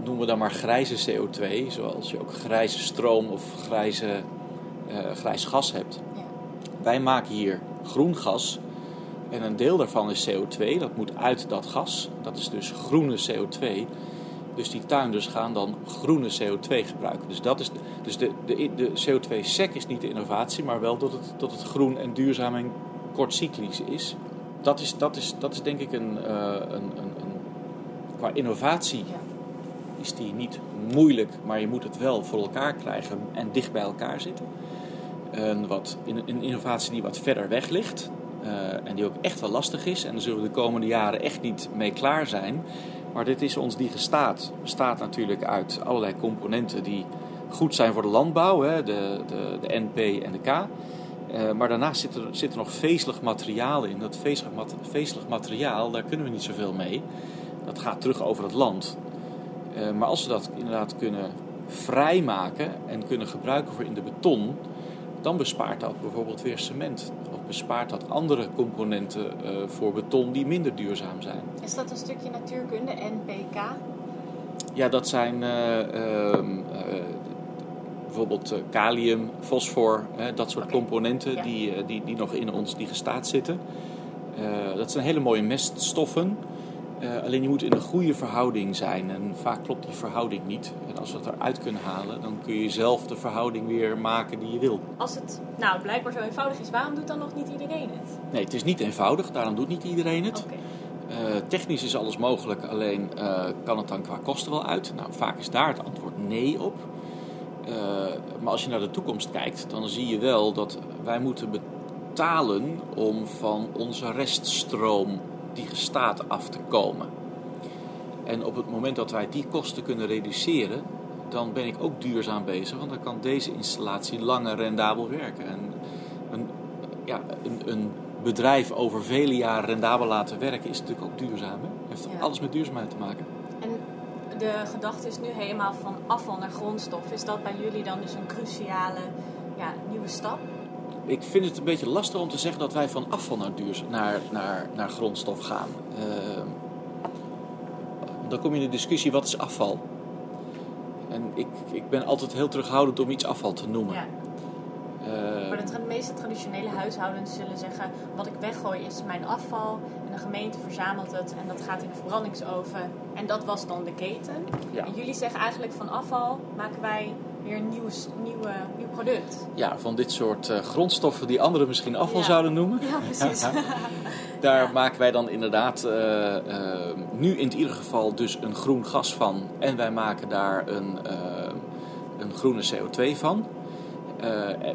noemen we dan maar grijze CO2, zoals je ook grijze stroom of grijze, uh, grijs gas hebt. Ja. Wij maken hier groen gas en een deel daarvan is CO2, dat moet uit dat gas. Dat is dus groene CO2. Dus die tuinders gaan dan groene CO2 gebruiken. Dus, dat is, dus de, de, de CO2-sec is niet de innovatie, maar wel dat het, dat het groen en duurzaam en kortcyclisch is. Dat is, dat is, dat is denk ik een, uh, een, een, een, qua innovatie is die niet moeilijk, maar je moet het wel voor elkaar krijgen en dicht bij elkaar zitten. Een, wat, een innovatie die wat verder weg ligt, en die ook echt wel lastig is. En daar zullen we de komende jaren echt niet mee klaar zijn. Maar dit is ons digestaat. Bestaat natuurlijk uit allerlei componenten die goed zijn voor de landbouw. Hè, de, de, de NP en de K. Uh, maar daarnaast zit er, zit er nog vezelig materiaal in. Dat vezelig, vezelig materiaal, daar kunnen we niet zoveel mee. Dat gaat terug over het land. Uh, maar als we dat inderdaad kunnen vrijmaken en kunnen gebruiken voor in de beton, dan bespaart dat bijvoorbeeld weer cement bespaart dat andere componenten uh, voor beton die minder duurzaam zijn. Is dat een stukje natuurkunde, NPK? Ja, dat zijn uh, uh, bijvoorbeeld kalium, fosfor, dat soort okay. componenten ja. die, die, die nog in ons digestaat zitten. dat zijn hele mooie meststoffen. Uh, alleen je moet in een goede verhouding zijn. En vaak klopt die verhouding niet. En als we het eruit kunnen halen, dan kun je zelf de verhouding weer maken die je wil. Als het nou blijkbaar zo eenvoudig is, waarom doet dan nog niet iedereen het? Nee, het is niet eenvoudig, daarom doet niet iedereen het. Okay. Uh, technisch is alles mogelijk, alleen uh, kan het dan qua kosten wel uit? Nou, vaak is daar het antwoord nee op. maar als je naar de toekomst kijkt, dan zie je wel dat wij moeten betalen om van onze reststroom die gestaat af te komen. En op het moment dat wij die kosten kunnen reduceren, dan ben ik ook duurzaam bezig, want dan kan deze installatie langer rendabel werken. En een, ja, een, een bedrijf over vele jaren rendabel laten werken is natuurlijk ook duurzaam. Hè? Heeft Ja. alles met duurzaamheid te maken. En de gedachte is nu helemaal van afval naar grondstof. Is dat bij jullie dan dus een cruciale ja, nieuwe stap? Ik vind het een beetje lastig om te zeggen dat wij van afval naar, duur, naar, naar, naar grondstof gaan. Ehm, dan kom je in de discussie, wat is afval? En ik, ik ben altijd heel terughoudend om iets afval te noemen. Ja. Ehm, Maar de meeste traditionele huishoudens zullen zeggen: wat ik weggooi is mijn afval. En de gemeente verzamelt het en dat gaat in de verbrandingsoven. En dat was dan de keten. Ja. En jullie zeggen eigenlijk van afval maken wij weer een nieuw, nieuwe, nieuw product. ja, van dit soort eh, grondstoffen die anderen misschien afval Ja. zouden noemen. Ja, precies. Daar Ja. maken wij dan inderdaad eh, eh, nu in het ieder geval dus een groen gas van. En wij maken daar een, een groene CO2 van.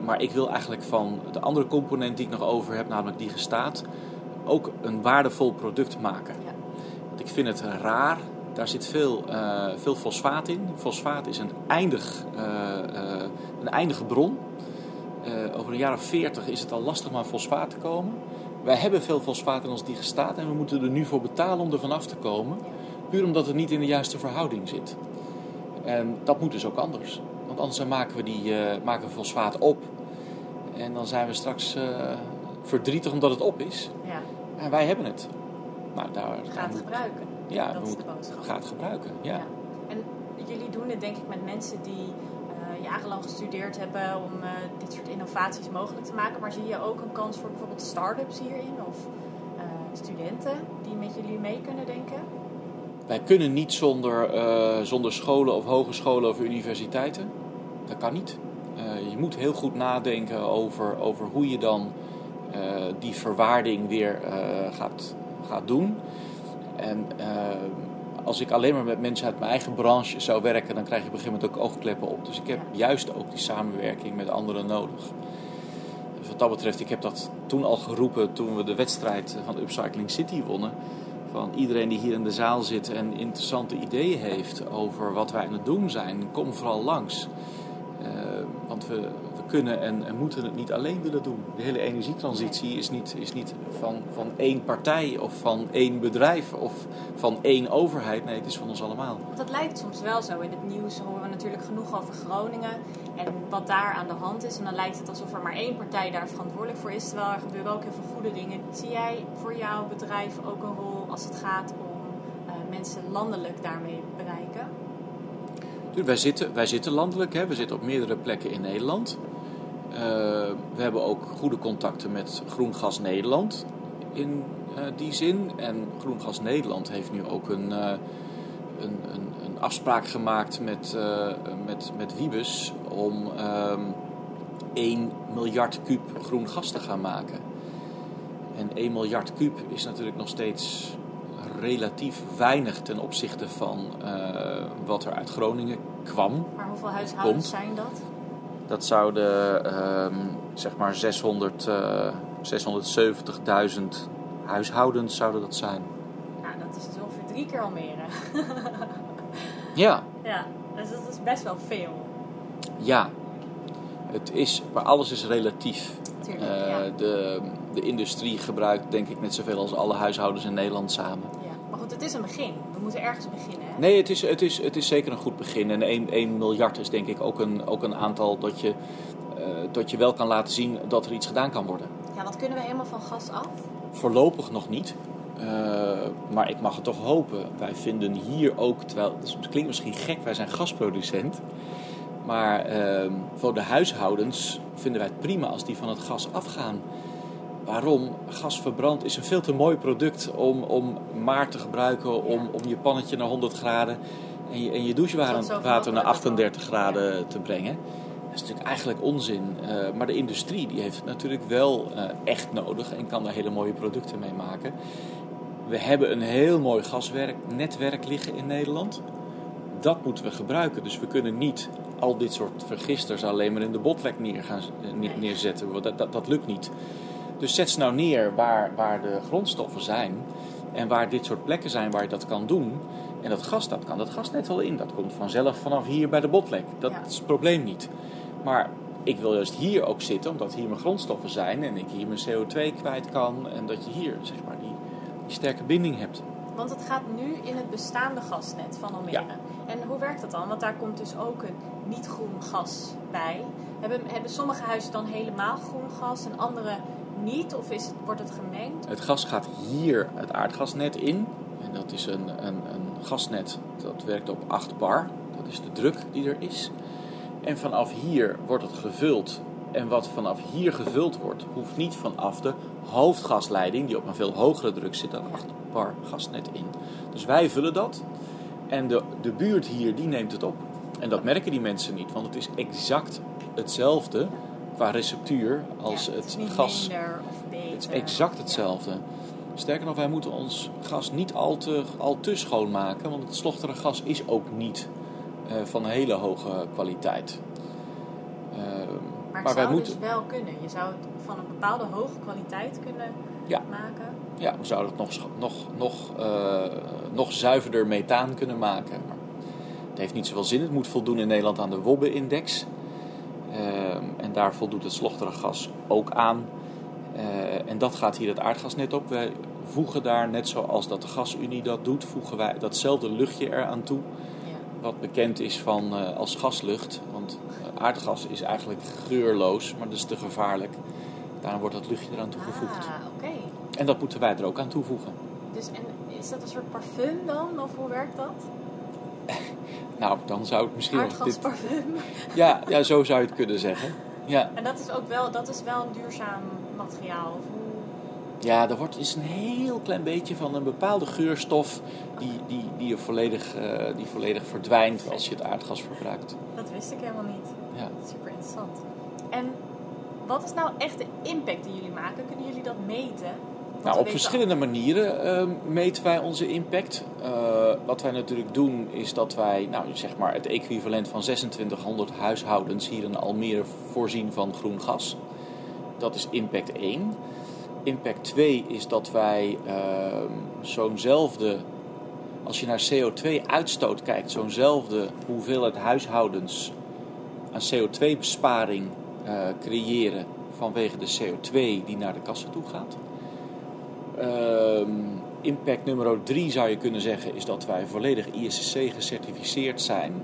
Maar ik wil eigenlijk van de andere component die ik nog over heb, namelijk die gestaat, ook een waardevol product maken. Ja. Want ik vind het raar, daar zit veel, eh, veel fosfaat in. Fosfaat is een, eindig, eh, eh, een eindige bron. Over een jaar of 40 is het al lastig om aan fosfaat te komen. Wij hebben veel fosfaat in ons digestaat en we moeten er nu voor betalen om er vanaf te komen. Puur omdat het niet in de juiste verhouding zit. En dat moet dus ook anders. Want anders dan maken we, die, maken we fosfaat op. En dan zijn we straks verdrietig omdat het op is. Ja, En wij hebben het. Nou, daar ga daar het gebruiken. Ja, dat we is moeten- de boodschap. Ga het gebruiken. Ja. Ja. En jullie doen het denk ik met mensen die eh, jarenlang gestudeerd hebben om eh, dit soort innovaties mogelijk te maken. Maar zie je ook een kans voor bijvoorbeeld start-ups hierin of eh, studenten die met jullie mee kunnen denken? Wij kunnen niet zonder, zonder scholen of hogescholen of universiteiten. Dat kan niet. Je moet heel goed nadenken over, over hoe je dan die verwaarding weer gaat, gaat doen. En eh, als ik alleen maar met mensen uit mijn eigen branche zou werken, dan krijg je op een gegeven moment ook oogkleppen op. Dus ik heb juist ook die samenwerking met anderen nodig. Dus wat dat betreft, ik heb dat toen al geroepen toen we de wedstrijd van Upcycling City wonnen. Van iedereen die hier in de zaal zit en interessante ideeën heeft over wat wij aan het doen zijn, kom vooral langs. Eh, want we kunnen en, en moeten het niet alleen willen doen. De hele energietransitie is niet, is niet van, van één partij of van één bedrijf of van één overheid. Nee, het is van ons allemaal. Dat lijkt soms wel zo. In het nieuws horen we natuurlijk genoeg over Groningen en wat daar aan de hand is. En dan lijkt het alsof er maar één partij daar verantwoordelijk voor is. Terwijl er gebeuren ook heel veel goede dingen. Zie jij voor jouw bedrijf ook een rol als het gaat om eh, mensen landelijk daarmee bereiken? Dus wij, zitten, wij zitten landelijk, hè. we zitten op meerdere plekken in Nederland. Eh, we hebben ook goede contacten met Groen Gas Nederland in eh, die zin. En Groen Gas Nederland heeft nu ook een, eh, een, een, een afspraak gemaakt met, met, met Wiebes om ehm 1 miljard kuub groen gas te gaan maken. En 1 miljard kuub is natuurlijk nog steeds relatief weinig ten opzichte van wat er uit Groningen kwam. Maar hoeveel huishoudens zijn dat? Dat zouden ehm, zeg maar 600, eh 670.000 huishoudens zouden dat zijn. Nou, dat is dus ongeveer drie keer Almere. Ja, ja, dus dat is best wel veel. ja. Het is, maar alles is relatief. Tuurlijk, Eh, ja. de, de industrie gebruikt denk ik net zoveel als alle huishoudens in Nederland samen. Het is een begin. We moeten ergens beginnen. Hè? Nee, het is, het is, het is zeker een goed begin. En 1, 1 miljard is denk ik ook een, ook een aantal dat je, eh, dat je wel kan laten zien dat er iets gedaan kan worden. Ja, wat kunnen we helemaal van gas af? Voorlopig nog niet. Eh, maar ik mag het toch hopen. Wij vinden hier ook, terwijl het klinkt misschien gek, wij zijn gasproducent. Maar ehm, voor de huishoudens vinden wij het prima als die van het gas afgaan. Waarom? Gas verbrand is een veel te mooi product om, om maar te gebruiken, om, om je pannetje naar 100 graden en je, en je douchewater naar gemakkelijk 38 graden te brengen. Dat is natuurlijk eigenlijk onzin. Eh, maar de industrie die heeft het natuurlijk wel eh, echt nodig en kan daar hele mooie producten mee maken. We hebben een heel mooi gasnetwerk liggen in Nederland. dat moeten we gebruiken. Dus we kunnen niet al dit soort vergisters alleen maar in de botlek neer gaan, eh, Nee. neerzetten. Want dat, dat, dat lukt niet. Dus zet ze nou neer waar, waar de grondstoffen zijn. En waar dit soort plekken zijn waar je dat kan doen. En dat gas, dat kan dat gas net wel in. Dat komt vanzelf vanaf hier bij de botlek. Dat Ja. is het probleem niet. Maar ik wil juist hier ook zitten, omdat hier mijn grondstoffen zijn. En ik hier mijn CO2 kwijt kan. En dat je hier, zeg maar, die, die sterke binding hebt. Want het gaat nu in het bestaande gasnet van Almere. En hoe werkt dat dan? Want daar komt dus ook een niet-groen gas bij. Hebben, hebben sommige huizen dan helemaal groen gas en andere niet? Of is het, wordt het gemengd? Het gas gaat hier het aardgasnet in. En dat is een, een, een gasnet dat werkt op 8 bar. Dat is de druk die er is. En vanaf hier wordt het gevuld. En wat vanaf hier gevuld wordt, hoeft niet vanaf de hoofdgasleiding, die op een veel hogere druk zit dan 8 bar gasnet in. Dus wij vullen dat. En de, de buurt hier, die neemt het op. En dat merken die mensen niet, want het is exact hetzelfde qua receptuur als Ja, het, is gas. minder of beter. Het is exact hetzelfde. Sterker nog, wij moeten ons gas niet al te, al te schoonmaken, want het slochtere gas is ook niet eh, van een hele hoge kwaliteit. Ehm, Maar, wij moeten, dus wel kunnen. Je zou het van een bepaalde hoge kwaliteit kunnen Ja. maken. ja, we zouden het nog, nog, nog, eh, nog zuiverder methaan kunnen maken. Maar het heeft niet zoveel zin. Het moet voldoen in Nederland aan de Wobbe-index. Ehm, en daar voldoet het slochtere gas ook aan. Eh, en dat gaat hier het aardgasnet op. Wij voegen daar, net zoals dat de gasunie dat doet, voegen wij datzelfde luchtje eraan toe. Ja. Wat bekend is van, eh, als gaslucht. Want eh, aardgas is eigenlijk geurloos, maar dat is te gevaarlijk. Daarom wordt dat luchtje eraan toegevoegd. Ah, oké. En dat moeten wij er ook aan toevoegen. Dus en is dat een soort parfum dan? Of hoe werkt dat? Nou, dan zou het misschien wel... Dit, Aardgasparfum. ja, ja, zo zou je het kunnen zeggen. Ja, En dat is ook wel, dat is wel een duurzaam materiaal. Ja er wordt, is een heel klein beetje van een bepaalde geurstof die, die, die, er volledig, eh, die volledig verdwijnt als je het aardgas verbruikt. Dat wist ik helemaal niet. Ja. Super interessant. En wat is nou echt de impact die jullie maken? Kunnen jullie dat meten? Nou, op verschillende manieren eh, meten wij onze impact. Eh, wat wij natuurlijk doen is dat wij nou, zeg maar het equivalent van 2600 huishoudens hier in Almere voorzien van groen gas. Dat is impact 1. Impact 2 is dat wij eh, zo'nzelfde, als je naar CO2-uitstoot kijkt, zo'nzelfde hoeveelheid huishoudens aan CO2-besparing eh, creëren vanwege de CO2 die naar de kassen toe gaat. Ehm, impact nummer 3 zou je kunnen zeggen is dat wij volledig ISCC gecertificeerd zijn.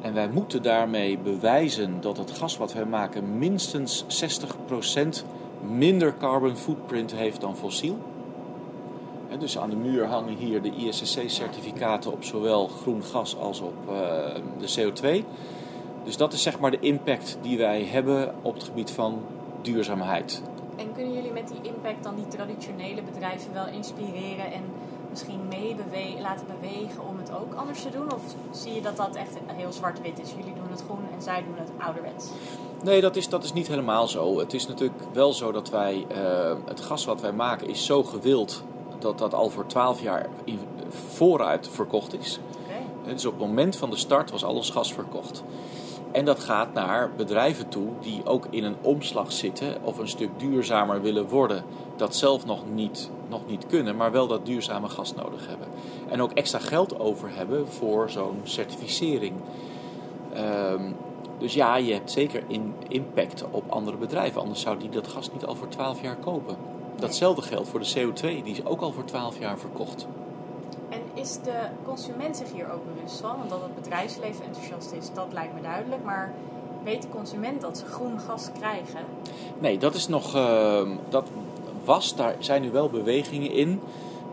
En wij moeten daarmee bewijzen dat het gas wat wij maken minstens 60% minder carbon footprint heeft dan fossiel. Dus aan de muur hangen hier de ISCC-certificaten op zowel groen gas als op eh, de CO2. Dus dat is zeg maar de impact die wij hebben op het gebied van duurzaamheid. En kunnen jullie met die impact dan die traditionele bedrijven wel inspireren en misschien mee bewe- laten bewegen om het ook anders te doen? Of zie je dat dat echt heel zwart-wit is? Jullie doen het groen en zij doen het ouderwets. Nee, dat is, dat is niet helemaal zo. Het is natuurlijk wel zo dat wij, eh, het gas wat wij maken is zo gewild dat dat al voor 12 jaar in, vooruit verkocht is. Dus op het moment van de start was alles gas verkocht. En dat gaat naar bedrijven toe die ook in een omslag zitten of een stuk duurzamer willen worden. Dat zelf nog niet, nog niet kunnen, maar wel dat duurzame gas nodig hebben. En ook extra geld over hebben voor zo'n certificering. Ehm, dus ja, je hebt zeker impact op andere bedrijven. Anders zou die dat gas niet al voor 12 jaar kopen. Datzelfde geldt voor de CO2, die is ook al voor 12 jaar verkocht. Is de consument zich hier ook bewust van? Want dat het bedrijfsleven enthousiast is, dat lijkt me duidelijk. Maar weet de consument dat ze groen gas krijgen? Nee, dat is nog. ehm, dat was, daar zijn nu wel bewegingen in.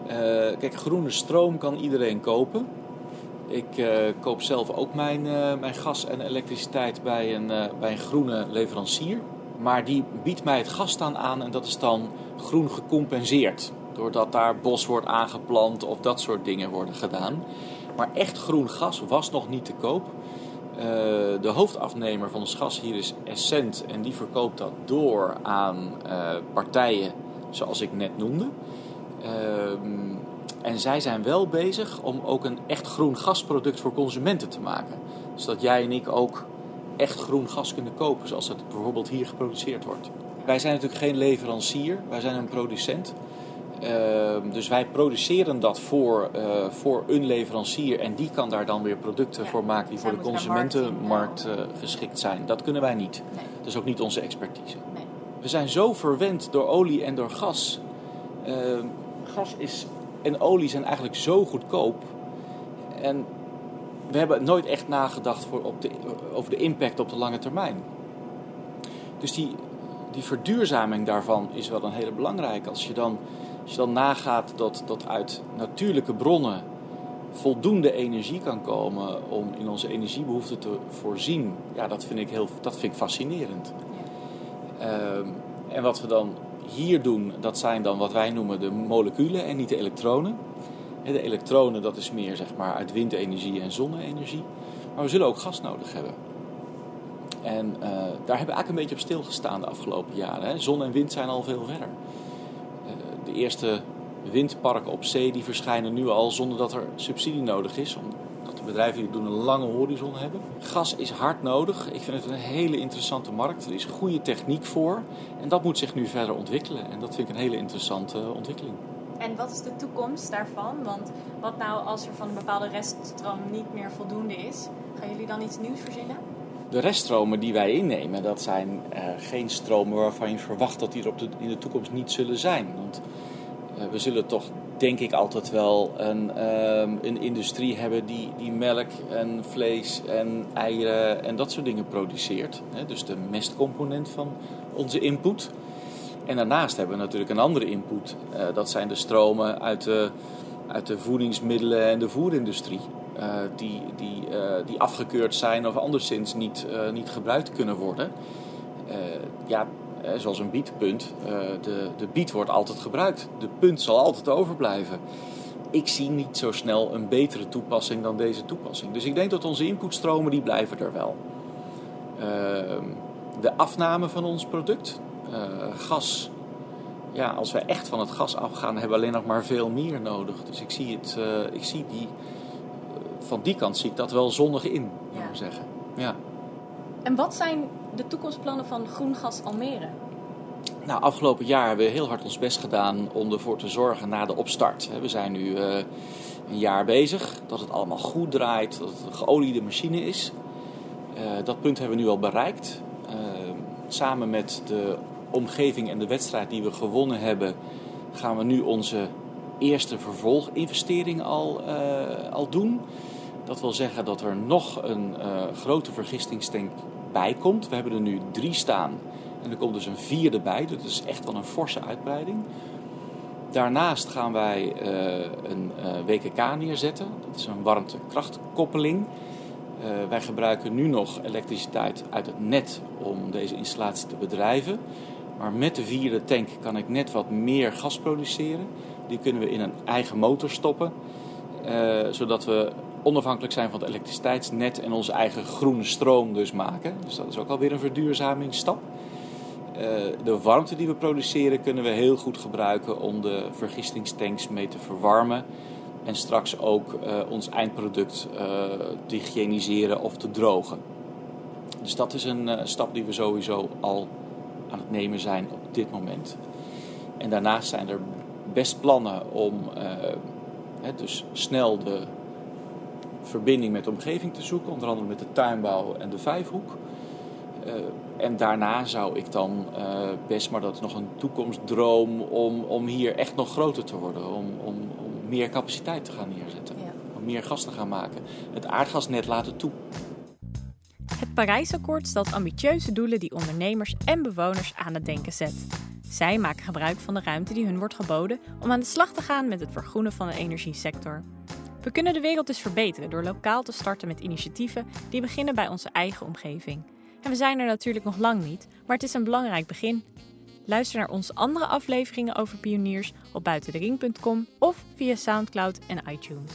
Eh, kijk, groene stroom kan iedereen kopen. Ik eh, koop zelf ook mijn, eh, mijn gas en elektriciteit bij een, bij een groene leverancier. Maar die biedt mij het gas dan aan en dat is dan groen gecompenseerd. Doordat daar bos wordt aangeplant of dat soort dingen worden gedaan. Maar echt groen gas was nog niet te koop. Eh, de hoofdafnemer van ons gas hier is Essent en die verkoopt dat door aan eh, partijen zoals ik net noemde. Ehm, En zij zijn wel bezig om ook een echt groen gasproduct voor consumenten te maken. Zodat jij en ik ook echt groen gas kunnen kopen, zoals het bijvoorbeeld hier geproduceerd wordt. Wij zijn natuurlijk geen leverancier, wij zijn een producent. Ehm, dus wij produceren dat voor, uh, voor een leverancier en die kan daar dan weer producten Ja. voor maken die voor de consumentenmarkt eh, geschikt zijn. Dat kunnen wij niet. Nee. Dat is ook niet onze expertise. Nee. We zijn zo verwend door olie en door gas. Ehm, gas is, en olie zijn eigenlijk zo goedkoop. En we hebben nooit echt nagedacht voor op de, over de impact op de lange termijn. Dus die, die verduurzaming daarvan is wel een hele belangrijke. Als je dan, als je dan nagaat dat, dat uit natuurlijke bronnen voldoende energie kan komen om in onze energiebehoeften te voorzien, ja, dat vind ik, heel, dat vind ik fascinerend. Ehm, en wat we dan hier doen, dat zijn dan wat wij noemen de moleculen en niet de elektronen. De elektronen, dat is meer zeg maar uit windenergie en zonne-energie. Maar we zullen ook gas nodig hebben. En eh, daar hebben we eigenlijk een beetje op stilgestaan de afgelopen jaren. Hè. Zon en wind zijn al veel verder. Eerste windparken op zee die verschijnen nu al zonder dat er subsidie nodig is. Omdat de bedrijven die doen een lange horizon hebben. Gas is hard nodig. Ik vind het een hele interessante markt. Er is goede techniek voor. En dat moet zich nu verder ontwikkelen. En dat vind ik een hele interessante ontwikkeling. En wat is de toekomst daarvan? Want wat nou als er van een bepaalde reststroom niet meer voldoende is? Gaan jullie dan iets nieuws verzinnen? De reststromen die wij innemen, dat zijn eh, geen stromen waarvan je verwacht dat die er op de, in de toekomst niet zullen zijn. Want eh, we zullen toch, denk ik, altijd wel een, ehm, een industrie hebben die, die melk en vlees en eieren en dat soort dingen produceert. Hè? Dus de mestcomponent van onze input. En daarnaast hebben we natuurlijk een andere input. Eh, dat zijn de stromen uit de, uit de voedingsmiddelen en de voerindustrie. Eh, die, die, eh, die afgekeurd zijn of anderszins niet, eh, niet gebruikt kunnen worden. Ja, zoals een bietpunt. de, de biet wordt altijd gebruikt. De punt zal altijd overblijven. Ik zie niet zo snel een betere toepassing dan deze toepassing. Dus ik denk dat onze inputstromen die blijven er wel. Ehm, de afname van ons product, gas. Ja, als we echt van het gas afgaan, hebben we alleen nog maar veel meer nodig. Dus ik zie, het, ik zie die, van die kant zie ik dat wel zonnig in, zou ik Ja. zeggen. Ja. En wat zijn de toekomstplannen van Groen Gas Almere? Nou, afgelopen jaar hebben we heel hard ons best gedaan om ervoor te zorgen na de opstart. We zijn nu eh, een jaar bezig, dat het allemaal goed draait, dat het een geoliede machine is. Eh, dat punt hebben we nu al bereikt. Eh, samen met de omgeving en de wedstrijd die we gewonnen hebben, gaan we nu onze eerste vervolginvestering al, al doen. Dat wil zeggen dat er nog een eh, grote vergistingstank bij komt. We hebben er nu drie staan. En er komt dus een vierde bij. Dat is echt wel een forse uitbreiding. Daarnaast gaan wij eh, een eh, WKK neerzetten. Dat is een warmtekrachtkoppeling. Eh, wij gebruiken nu nog elektriciteit uit het net om deze installatie te bedrijven. Maar met de vierde tank kan ik net wat meer gas produceren. Die kunnen we in een eigen motor stoppen. zodat we onafhankelijk zijn van het elektriciteitsnet en onze eigen groene stroom dus maken. Dus dat is ook alweer een verduurzamingsstap. Eh, de warmte die we produceren kunnen we heel goed gebruiken om de vergistingstanks mee te verwarmen. En straks ook eh, ons eindproduct eh, te hygiëniseren of te drogen. Dus dat is een stap die we sowieso al aan het nemen zijn op dit moment. En daarnaast zijn er best plannen om dus snel de verbinding met de omgeving te zoeken. Onder andere met de tuinbouw en de vijfhoek. Eh, en daarna zou ik dan eh, best, maar dat is nog een toekomstdroom, om, om hier echt nog groter te worden. Om, om, om meer capaciteit te gaan neerzetten. Ja. Om meer gas te gaan maken. Het aardgasnet laten toe. Het Parijsakkoord stelt ambitieuze doelen die ondernemers en bewoners aan het denken zet. Zij maken gebruik van de ruimte die hun wordt geboden om aan de slag te gaan met het vergroenen van de energiesector. We kunnen de wereld dus verbeteren door lokaal te starten met initiatieven die beginnen bij onze eigen omgeving. En we zijn er natuurlijk nog lang niet, maar het is een belangrijk begin. Luister naar onze andere afleveringen over pioniers op buitendering.com of via SoundCloud en iTunes.